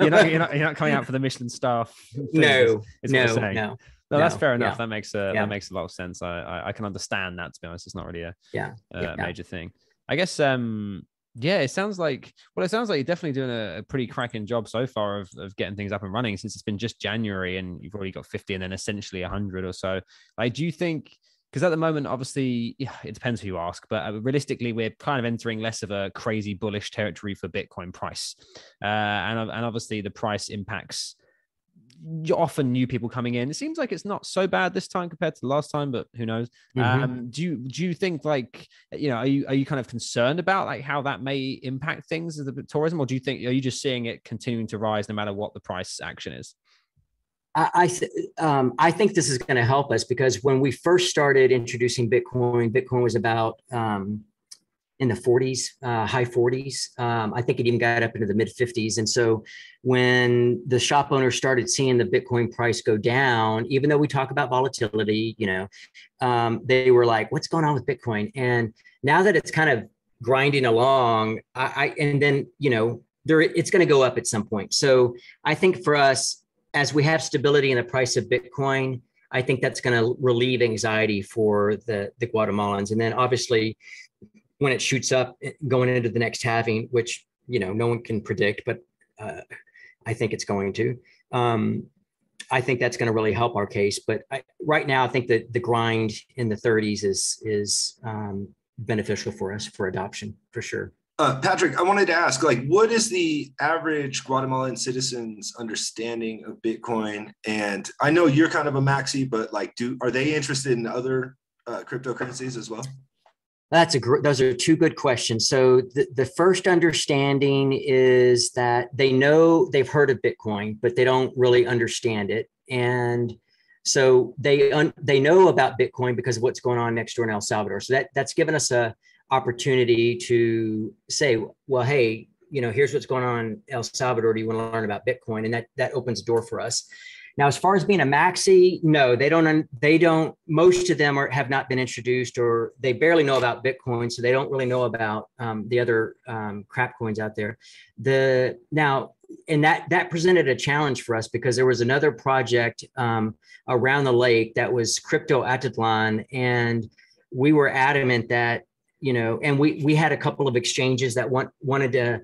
you're not. You're not. You're not coming out for the Michelin staff. No. Is, is no. No. No. No, that's fair enough. Yeah. That makes a yeah. that makes a lot of sense. I, I, I can understand that. To be honest, it's not really a yeah, a yeah. major thing. I guess um yeah, it sounds like well, it sounds like you're definitely doing a, a, pretty cracking job so far of, of getting things up and running since it's been just January and you've already got 50 and then essentially 100 or so. Like, do you think because at the moment, obviously, yeah, it depends who you ask, but uh, realistically, we're kind of entering less of a crazy bullish territory for Bitcoin price, uh, and and obviously the price impacts often new people coming in. It seems like it's not so bad this time compared to the last time, but who knows? Mm-hmm. Um, do you do you think like you know are you are you kind of concerned about like how that may impact things as the tourism, or do you think are you just seeing it continuing to rise no matter what the price action is? I um, I think this is going to help us because when we first started introducing Bitcoin, Bitcoin was about um, in the 40s, uh, high 40s. Um, I think it even got up into the mid 50s. And so when the shop owners started seeing the Bitcoin price go down, even though we talk about volatility, you know, um, they were like, "What's going on with Bitcoin?" And now that it's kind of grinding along, I, I and then you know there it's going to go up at some point. So I think for us as we have stability in the price of Bitcoin, I think that's going to relieve anxiety for the, the Guatemalans. And then obviously, when it shoots up eh, going into the next halving, which you know no one can predict, but uh, I think it's going to. Um, I think that's going to really help our case. But I, right now, I think that the grind in the 30s is is um, beneficial for us for adoption for sure. Uh, Patrick, I wanted to ask, like, what is the average Guatemalan citizen's understanding of Bitcoin? And I know you're kind of a maxi, but like, do are they interested in other uh, cryptocurrencies as well? That's a gr- those are two good questions. So the, the first understanding is that they know they've heard of Bitcoin, but they don't really understand it, and so they un- they know about Bitcoin because of what's going on next door in El Salvador. So that that's given us a opportunity to say, well, hey, you know, here's what's going on in El Salvador. Do you want to learn about Bitcoin? And that that opens the door for us. Now, as far as being a maxi, no, they don't. They don't. Most of them are have not been introduced, or they barely know about Bitcoin, so they don't really know about um, the other um, crap coins out there. The now, and that that presented a challenge for us because there was another project um, around the lake that was crypto Atitlan, and we were adamant that you know, and we we had a couple of exchanges that want wanted to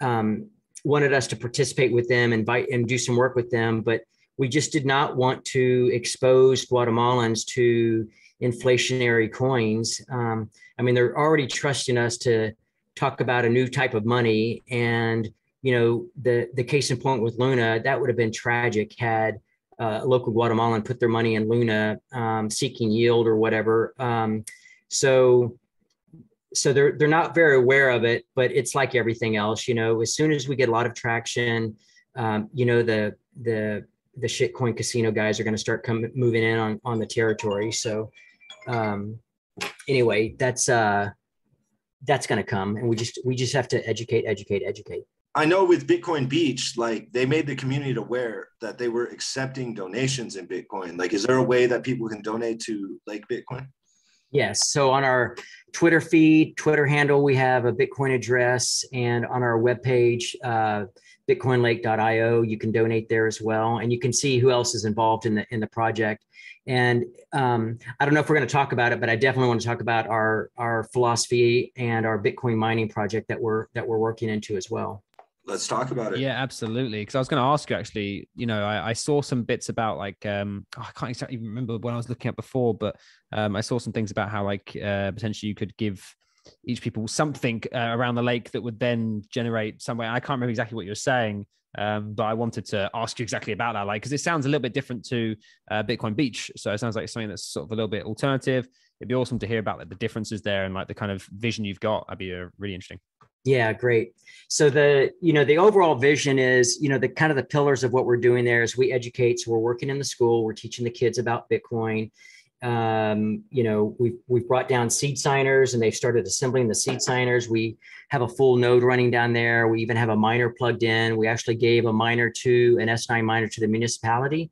um, wanted us to participate with them, invite and do some work with them, but we just did not want to expose Guatemalans to inflationary coins. Um, I mean, they're already trusting us to talk about a new type of money, and you know, the the case in point with Luna, that would have been tragic had uh, a local Guatemalan put their money in Luna, um, seeking yield or whatever. Um, so so they're they're not very aware of it but it's like everything else you know as soon as we get a lot of traction um, you know the the the shitcoin casino guys are going to start coming moving in on on the territory so um anyway that's uh that's going to come, and we just we just have to educate, educate, educate. I know with Bitcoin Beach, like they made the community aware that they were accepting donations in Bitcoin. Like, is there a way that people can donate to like Bitcoin? Yes. So on our Twitter feed, Twitter handle, we have a Bitcoin address, and on our webpage, uh, bitcoinlake.io, you can donate there as well, and you can see who else is involved in the in the project. And um, I don't know if we're going to talk about it, but I definitely want to talk about our our philosophy and our Bitcoin mining project that we're that we're working into as well let's talk about it. Yeah, absolutely. Because I was going to ask you actually, you know, I, I, saw some bits about like, um, oh, I can't exactly remember when I was looking at before, but um, I saw some things about how like uh, potentially you could give each people something uh, around the lake that would then generate some way. I can't remember exactly what you're saying. Um, but I wanted to ask you exactly about that, like, because it sounds a little bit different to uh, Bitcoin Beach. So it sounds like something that's sort of a little bit alternative. It'd be awesome to hear about like, the differences there and like the kind of vision you've got. That'd be uh, really interesting. Yeah, great. So the you know the overall vision is you know the kind of the pillars of what we're doing there is we educate. So we're working in the school. We're teaching the kids about Bitcoin. Um, you know we've we've brought down seed signers and they've started assembling the seed signers. We have a full node running down there. We even have a miner plugged in. We actually gave a miner to an S9 miner to the municipality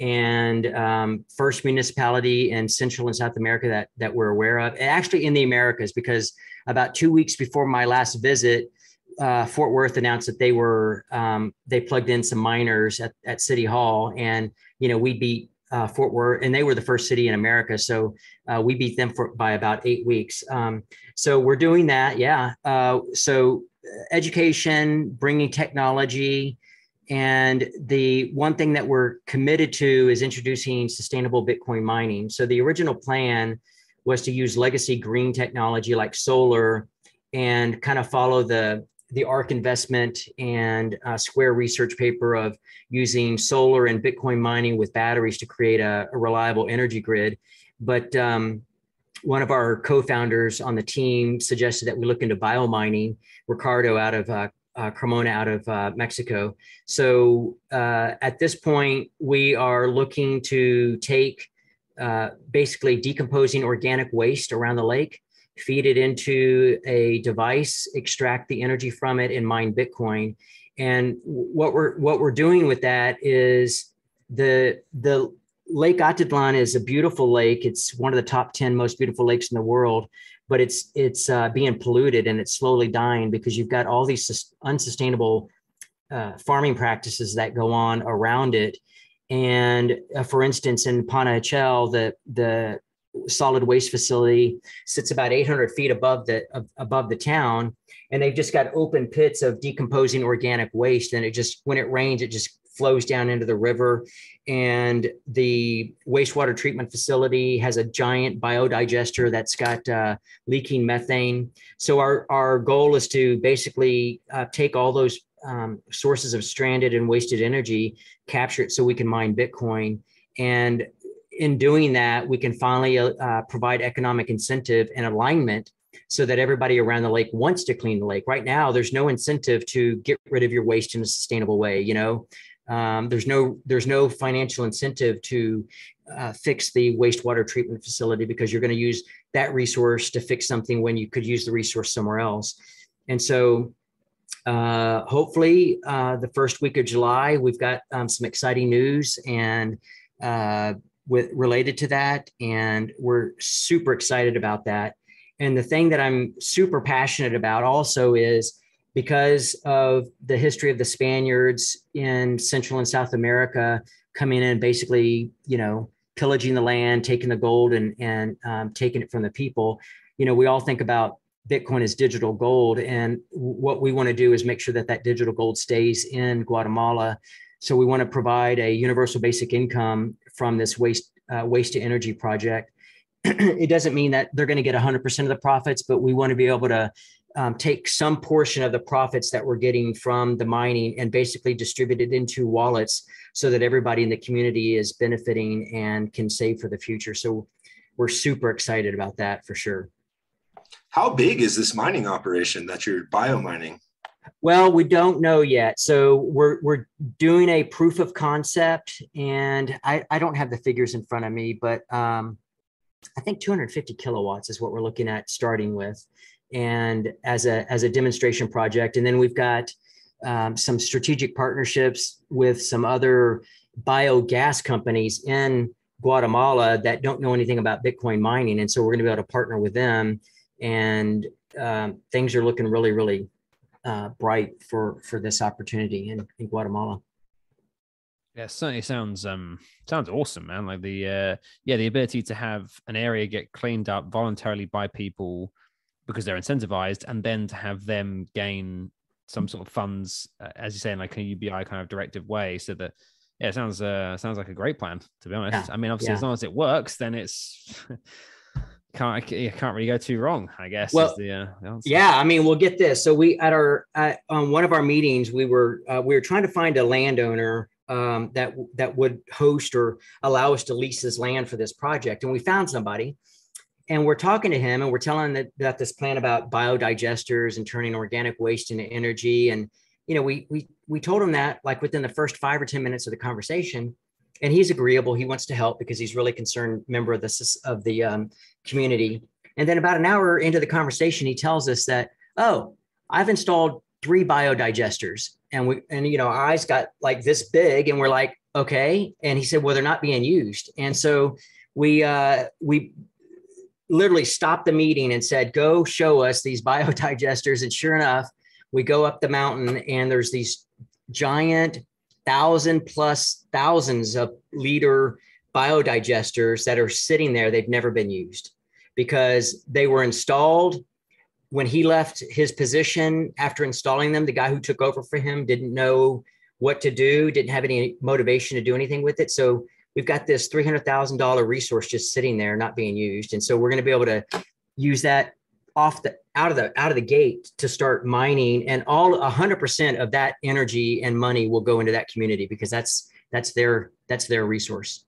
and um, first municipality in Central and South America that that we're aware of, and actually in the Americas, because about two weeks before my last visit, uh, Fort Worth announced that they were um, they plugged in some miners at, at City Hall, and you know we beat uh, Fort Worth, and they were the first city in America, so uh, we beat them for by about eight weeks. Um, so we're doing that, yeah. Uh, so uh, education, bringing technology, and the one thing that we're committed to is introducing sustainable Bitcoin mining. So the original plan was to use legacy green technology like solar and kind of follow the the ARK investment and uh, Square research paper of using solar and Bitcoin mining with batteries to create a, a reliable energy grid. But um, one of our co-founders on the team suggested that we look into biomining. Ricardo out of uh, uh, Cremona out of uh, Mexico. So uh, at this point, we are looking to take uh, basically decomposing organic waste around the lake, feed it into a device, extract the energy from it, and mine Bitcoin. And what we're what we're doing with that is the the Lake Atitlan is a beautiful lake. It's one of the top 10 most beautiful lakes in the world, but it's it's uh, being polluted and it's slowly dying because you've got all these unsustainable uh, farming practices that go on around it. And uh, for instance, in Panajachel, the the solid waste facility sits about 800 feet above the above the town, and they've just got open pits of decomposing organic waste. And it just when it rains, it just flows down into the river. And the wastewater treatment facility has a giant biodigester that's got uh, leaking methane. So our our goal is to basically uh, take all those um, sources of stranded and wasted energy, capture it so we can mine Bitcoin. And in doing that, we can finally uh, provide economic incentive and alignment so that everybody around the lake wants to clean the lake. Right now, there's no incentive to get rid of your waste in a sustainable way. You know, um, there's no there's no financial incentive to uh, fix the wastewater treatment facility because you're going to use that resource to fix something when you could use the resource somewhere else. And so uh, hopefully uh, the first week of July, we've got um, some exciting news and uh, with related to that. And we're super excited about that. And the thing that I'm super passionate about also is because of the history of the Spaniards in Central and South America coming in, basically, you know, pillaging the land, taking the gold and, and um, taking it from the people. You know, we all think about Bitcoin is digital gold. And what we want to do is make sure that that digital gold stays in Guatemala. So we want to provide a universal basic income from this waste uh, waste to energy project. it doesn't mean that they're going to get 100% of the profits, but we want to be able to um, take some portion of the profits that we're getting from the mining and basically distribute it into wallets so that everybody in the community is benefiting and can save for the future. So we're super excited about that for sure. How big is this mining operation that you're biomining? Well, we don't know yet. So we're we're doing a proof of concept, and I, I don't have the figures in front of me, but um, I think 250 kilowatts is what we're looking at starting with and as a as a demonstration project. And then we've got um, some strategic partnerships with some other biogas companies in Guatemala that don't know anything about Bitcoin mining, and so we're going to be able to partner with them. And um, things are looking really, really uh, bright for for this opportunity in, in Guatemala. Yeah, certainly sounds um sounds awesome, man. Like the uh yeah, the ability to have an area get cleaned up voluntarily by people because they're incentivized, and then to have them gain some sort of funds, uh, as you say, in like a UBI kind of directive way, so that yeah, it sounds uh sounds like a great plan to be honest. Yeah. I mean, obviously, yeah. as long as it works, then it's can't you can't really go too wrong, I guess. Well, the, uh, yeah, I mean, we'll get this. So we at our at, on one of our meetings, we were uh, we were trying to find a landowner um, that that would host or allow us to lease this land for this project, and we found somebody. And we're talking to him, and we're telling that, that this plan about biodigesters and turning organic waste into energy. And you know, we we we told him that like within the first five or ten minutes of the conversation, and he's agreeable. He wants to help because he's really concerned member of the of the um, community. And then about an hour into the conversation, he tells us that, oh, I've installed three biodigesters, and we and you know our eyes got like this big, and we're like, okay. And he said, well, they're not being used, and so we uh, we literally stopped the meeting and said, go show us these biodigesters. And sure enough, we go up the mountain, and there's these giant thousand plus thousands of liter biodigesters that are sitting there. They've never been used because they were installed when he left his position after installing them. The guy who took over for him didn't know what to do, didn't have any motivation to do anything with it. So we've got this $300,000 resource just sitting there, not being used. And so we're going to be able to use that off the out of the out of the gate to start mining and all 100% of that energy and money will go into that community because that's that's their that's their resource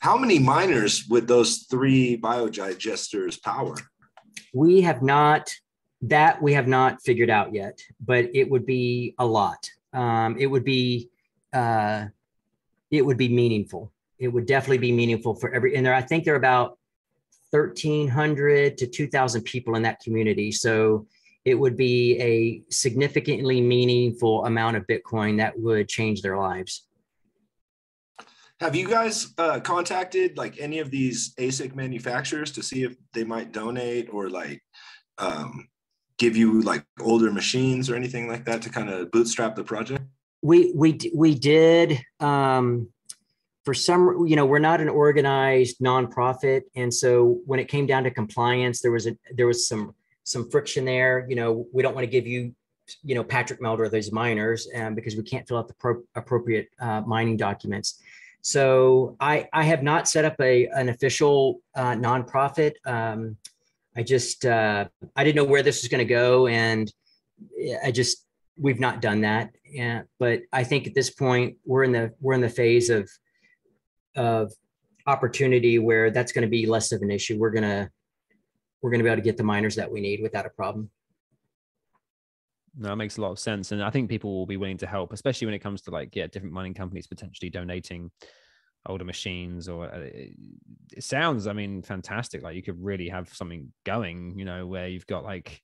how many miners would those three biodigesters power we have not that we have not figured out yet but it would be a lot um, it would be uh, it would be meaningful it would definitely be meaningful for every and there i think there are about 1,300 to 2,000 people in that community. So it would be a significantly meaningful amount of Bitcoin that would change their lives. Have you guys uh, contacted like any of these ASIC manufacturers to see if they might donate or like um, give you like older machines or anything like that to kind of bootstrap the project? We we we did. Um, for some, you know, we're not an organized nonprofit, and so when it came down to compliance, there was a there was some some friction there. You know, we don't want to give you, you know, Patrick Melder those miners um, because we can't fill out the pro- appropriate uh, mining documents. So I I have not set up a an official uh, nonprofit. Um, I just uh, I didn't know where this was going to go, and I just we've not done that. Yeah, but I think at this point we're in the we're in the phase of of opportunity where that's going to be less of an issue. We're going to we're going to be able to get the miners that we need without a problem. No, it makes a lot of sense, and I think people will be willing to help, especially when it comes to like yeah, different mining companies potentially donating older machines or uh, it sounds i mean fantastic like you could really have something going you know where you've got like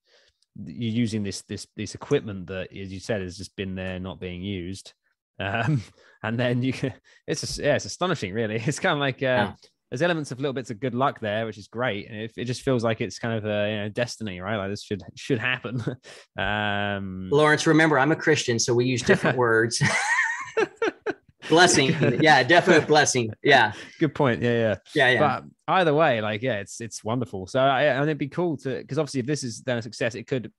you're using this this this equipment that as you said has just been there not being used um, and then you can, it's just, yeah, it's astonishing, really. It's kind of like uh, yeah. There's elements of little bits of good luck there, which is great, and it, it just feels like it's kind of a you know destiny, right? Like this should should happen. um, Lawrence, remember, I'm a Christian, so we use different words. blessing. Yeah definite blessing. Yeah. Good point. Yeah yeah. Yeah yeah. But either way like yeah it's it's wonderful. So I, and it'd be cool to because obviously if this is then a success it could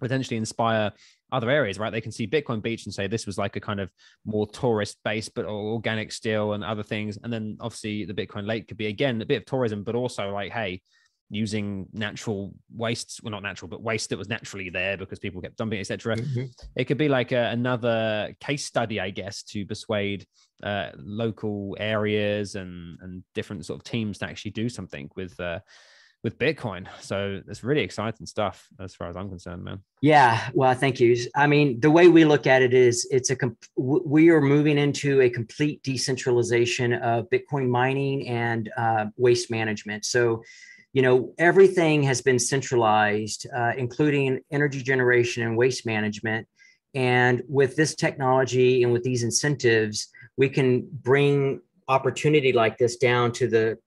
potentially inspire other areas, right? They can see Bitcoin Beach and say this was like a kind of more tourist base, but organic still and other things. And then obviously the Bitcoin Lake could be again a bit of tourism, but also like, hey, using natural wastes, well, not natural, but waste that was naturally there because people kept dumping, etc. Mm-hmm. It could be like a, another case study, I guess, to persuade uh, local areas and and different sort of teams to actually do something with uh, with Bitcoin. So it's really exciting stuff as far as I'm concerned, man. Yeah, well, thank you. I mean, the way we look at it is it's a we are moving into a complete decentralization of Bitcoin mining and uh, waste management. So you know, everything has been centralized, uh, including energy generation and waste management. And with this technology and with these incentives, we can bring opportunity like this down to the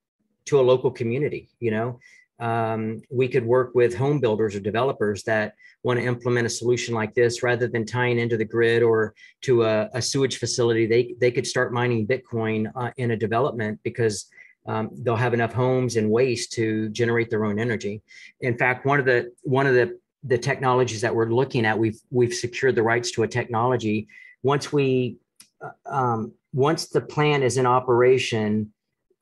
to a local community. You know, um, we could work with home builders or developers that want to implement a solution like this rather than tying into the grid or to a, a sewage facility. They they could start mining Bitcoin uh, in a development because um, they'll have enough homes and waste to generate their own energy. In fact, one of the one of the the technologies that we're looking at, we've we've secured the rights to a technology. Once we uh, um, once the plant is in operation,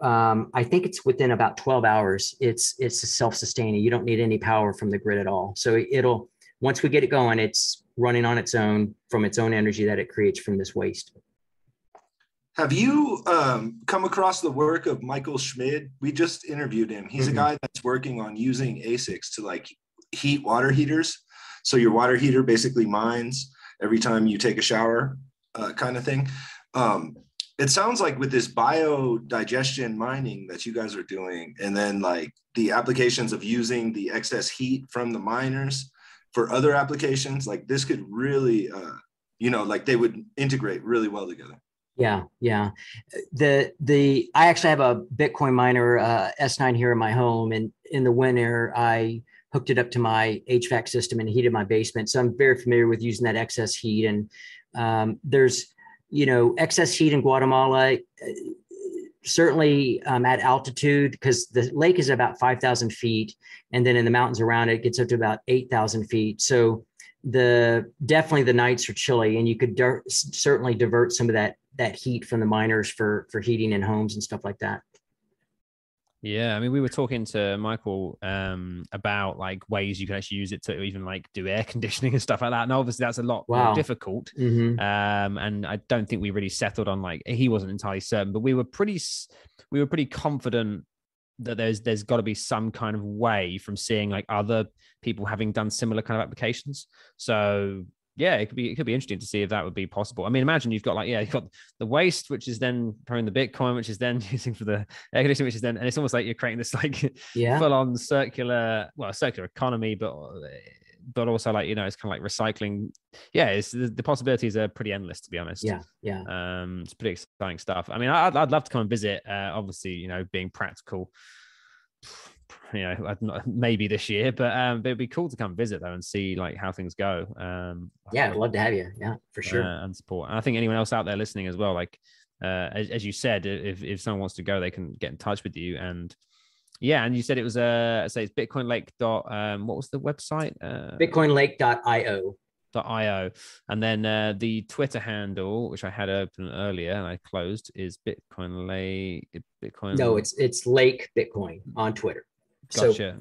um, I think it's within about 12 hours. It's it's self-sustaining. You don't need any power from the grid at all. So it'll once we get it going, it's running on its own from its own energy that it creates from this waste. Have you um, come across the work of Michael Schmid? We just interviewed him. He's mm-hmm. a guy that's working on using ASICs to like heat water heaters. So your water heater basically mines every time you take a shower, uh, kind of thing. Um, it sounds like with this biodigestion mining that you guys are doing, and then like the applications of using the excess heat from the miners for other applications, like this could really, uh, you know, like they would integrate really well together. Yeah, yeah. The the I actually have a Bitcoin miner uh, S9 here in my home, and in the winter I hooked it up to my HVAC system and heated my basement. So I'm very familiar with using that excess heat. And um, there's you know excess heat in Guatemala. Uh, certainly um, at altitude because the lake is about 5000 feet and then in the mountains around it, it gets up to about 8000 feet so the definitely the nights are chilly and you could der- certainly divert some of that that heat from the miners for for heating in homes and stuff like that. Yeah, I mean, we were talking to Michael um, about like ways you can actually use it to even like do air conditioning and stuff like that. And obviously, that's a lot wow. more difficult. Mm-hmm. Um, and I don't think we really settled on like he wasn't entirely certain, but we were pretty we were pretty confident that there's there's got to be some kind of way from seeing like other people having done similar kind of applications. So yeah, it could be it could be interesting to see if that would be possible. I mean, imagine you've got like yeah, you've got the waste, which is then throwing the Bitcoin, which is then using for the air conditioning, which is then and it's almost like you're creating this like yeah. full on circular, well, circular economy, but but also like you know it's kind of like recycling. Yeah, it's the, the possibilities are pretty endless to be honest. Yeah, yeah. Um, it's pretty exciting stuff. I mean, I'd I'd love to come and visit. Uh, obviously, you know, being practical you know, maybe this year, but um, it'd be cool to come visit though and see like how things go. Um, yeah, I'd love to have you. Yeah, for sure. Uh, and support. And I think anyone else out there listening as well, like uh, as, as you said, if if someone wants to go, they can get in touch with you. And yeah, and you said it was uh, say it's Bitcoin Lake dot um, what was the website? Uh, Bitcoinlake.io. .io and then uh, the Twitter handle, which I had open earlier and I closed, is Bitcoin Lake. Bitcoin. No, it's it's Lake Bitcoin on Twitter. Gotcha.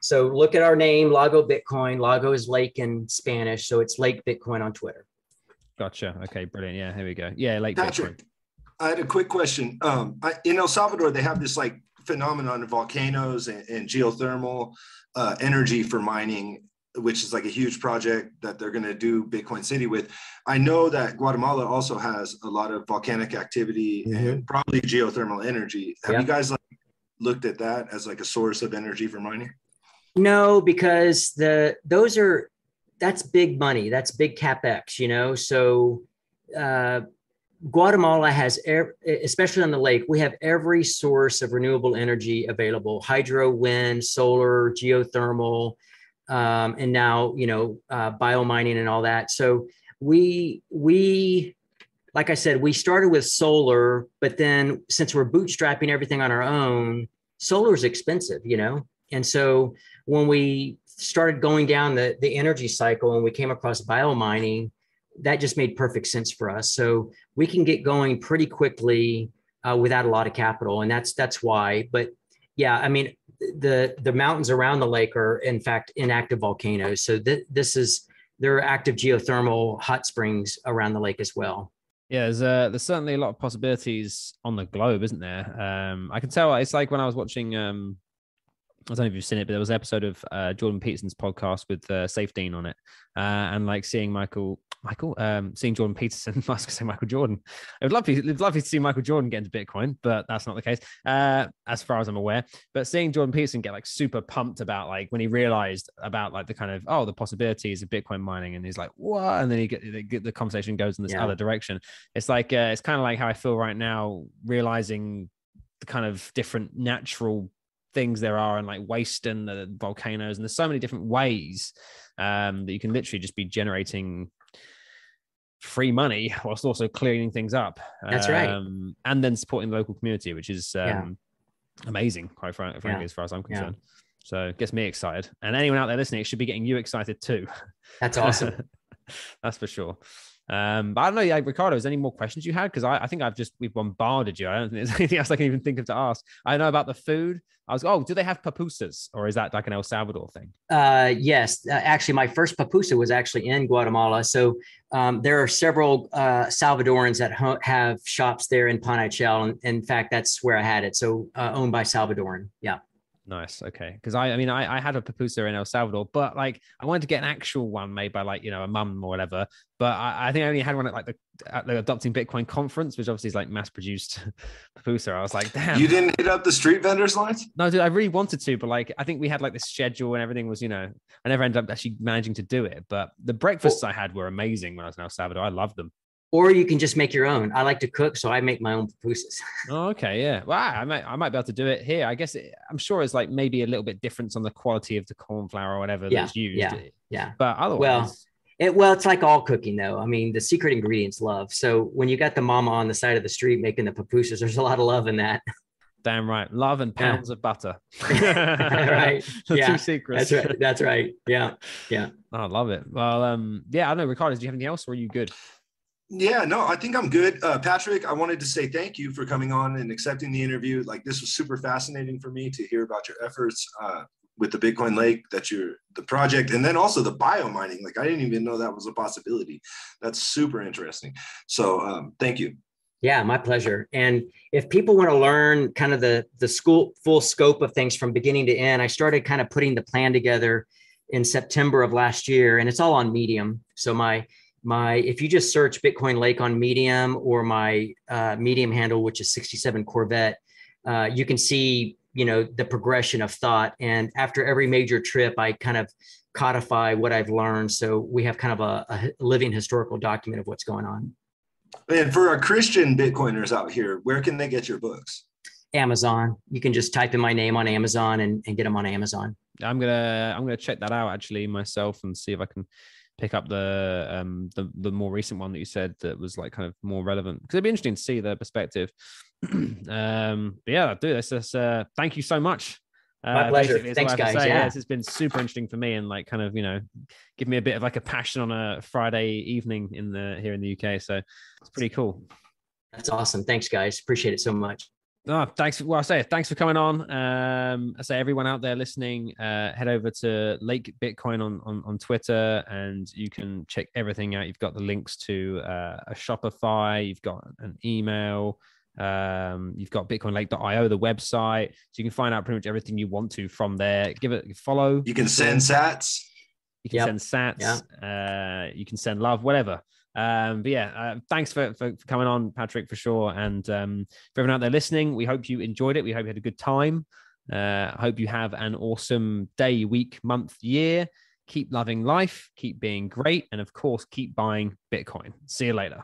So, so look at our name, Lago Bitcoin. Lago is lake in Spanish, so it's Lake Bitcoin on Twitter. Gotcha. Okay, brilliant. Yeah, here we go. Yeah, Lake Patrick, Bitcoin. I had a quick question. Um, I, in El Salvador, they have this like phenomenon of volcanoes and, and geothermal uh, energy for mining which is like a huge project that they're going to do Bitcoin City with. I know that Guatemala also has a lot of volcanic activity mm-hmm. and probably geothermal energy. Have yeah. you guys like looked at that as like a source of energy for mining? No, because the those are that's big money. That's big capex, you know. So uh, Guatemala has, especially on the lake, we have every source of renewable energy available: hydro, wind, solar, geothermal, um, and now you know uh, biomining and all that. So we we like I said, we started with solar, but then since we're bootstrapping everything on our own, solar is expensive, you know? And so when we started going down the, the energy cycle and we came across biomining, that just made perfect sense for us. So we can get going pretty quickly uh, without a lot of capital. And that's, that's why, but yeah, I mean, the, the mountains around the lake are in fact inactive volcanoes. So th- this is, there are active geothermal hot springs around the lake as well. Yeah, there's uh, there's certainly a lot of possibilities on the globe, isn't there? Um, I can tell it's like when I was watching. Um, I don't know if you've seen it, but there was an episode of uh, Jordan Peterson's podcast with uh, Saifedean on it, uh, and like seeing Michael Michael, um, seeing Jordan Peterson, I was going to say Michael Jordan. I would love to, would love to see Michael Jordan get into Bitcoin, but that's not the case, uh, as far as I'm aware. But seeing Jordan Peterson get like super pumped about like when he realized about like the kind of oh the possibilities of Bitcoin mining, and he's like what, and then he get, get the conversation goes in this yeah. other direction. It's like uh, it's kind of like how I feel right now, realizing the kind of different natural things there are and like waste and the volcanoes and there's so many different ways um, that you can literally just be generating free money whilst also cleaning things up. That's um, right. And then supporting the local community, which is um, yeah. amazing, quite frankly, yeah. as far as I'm concerned. Yeah. So it gets me excited. And anyone out there listening, it should be getting you excited too. That's awesome. That's for sure. Um, but I don't know, yeah, Ricardo, is there any more questions you had? Because I, I, think I've just we've bombarded you. I don't think there's anything else I can even think of to ask. I know about the food. I was, oh, do they have pupusas or is that like an El Salvador thing? Uh, yes, uh, actually, my first pupusa was actually in Guatemala. So um, there are several uh, Salvadorans that have shops there in Panajachel, and in fact, that's where I had it. So uh, owned by Salvadoran. Yeah. Nice. Okay. Because I, I mean, I, I had a pupusa in El Salvador, but like I wanted to get an actual one made by like, you know, a mum or whatever. But I, I think I only had one at like the, at the Adopting Bitcoin conference, which obviously is like mass produced pupusa. I was like, damn. You didn't hit up the street vendors lines? No, dude, I really wanted to, but like, I think we had like this schedule and everything was, you know, I never ended up actually managing to do it. But the breakfasts I had were amazing when I was in El Salvador. I loved them or you can just make your own. I like to cook, so I make my own pupusas. oh, okay, yeah. Well, I might, I might be able to do it here. I guess it, I'm sure it's like maybe a little bit different on the quality of the corn flour or whatever yeah, that's used. Yeah, yeah. But otherwise, well, it well, it's like all cooking though. I mean, the secret ingredients love. So when you got the mama on the side of the street making the pupusas, there's a lot of love in that. Damn right, love and pounds yeah. of butter. right. the yeah. two secrets. That's right. That's right. Yeah. Yeah. Oh, I love it. Well, um, yeah. I don't know, Ricardo. Do you have anything else, or are you good? Yeah, no, I think I'm good. Uh, Patrick, I wanted to say thank you for coming on and accepting the interview. Like, this was super fascinating for me to hear about your efforts uh, with the Bitcoin Lake, that you're the project, and then also the bio mining. Like, I didn't even know that was a possibility. That's super interesting. So, um, thank you. Yeah, my pleasure. And if people want to learn kind of the the school full scope of things from beginning to end, I started kind of putting the plan together in September of last year, and it's all on Medium. So my my if you just search bitcoin lake on medium or my uh, medium handle which is 67 corvette uh, you can see you know the progression of thought. And after every major trip i kind of codify what i've learned. So we have kind of a, a living historical document of what's going on. And for our christian bitcoiners out here where can they get your books? Amazon. You can just type in my name on amazon and, and get them on amazon. I'm gonna i'm gonna check that out actually myself and see if i can pick up the um the, the more recent one that you said that was like kind of more relevant because it'd be interesting to see the perspective. Um but yeah do this this uh thank you so much. Uh, my pleasure thanks guys. yeah. yeah it's been super interesting for me and like kind of you know give me a bit of like a passion on a friday evening in the here in the uk so it's pretty cool. That's awesome. Thanks guys. Appreciate it so much Oh, thanks. Well, I say thanks for coming on. Um, I say everyone out there listening, uh, head over to Lake Bitcoin on, on on Twitter, and you can check everything out. You've got the links to uh, a Shopify. You've got an email. Um, you've got BitcoinLake.io, the website, so you can find out pretty much everything you want to from there. Give it a follow. You can send Sats. You can yep. send Sats. Yeah. Uh, you can send love, whatever. Um, but yeah, uh, thanks for, for, for, coming on, Patrick, for sure. And um, for everyone out there listening, we hope you enjoyed it. We hope you had a good time. Uh, hope you have an awesome day, week, month, year. Keep loving life, keep being great, and of course, keep buying Bitcoin. See you later.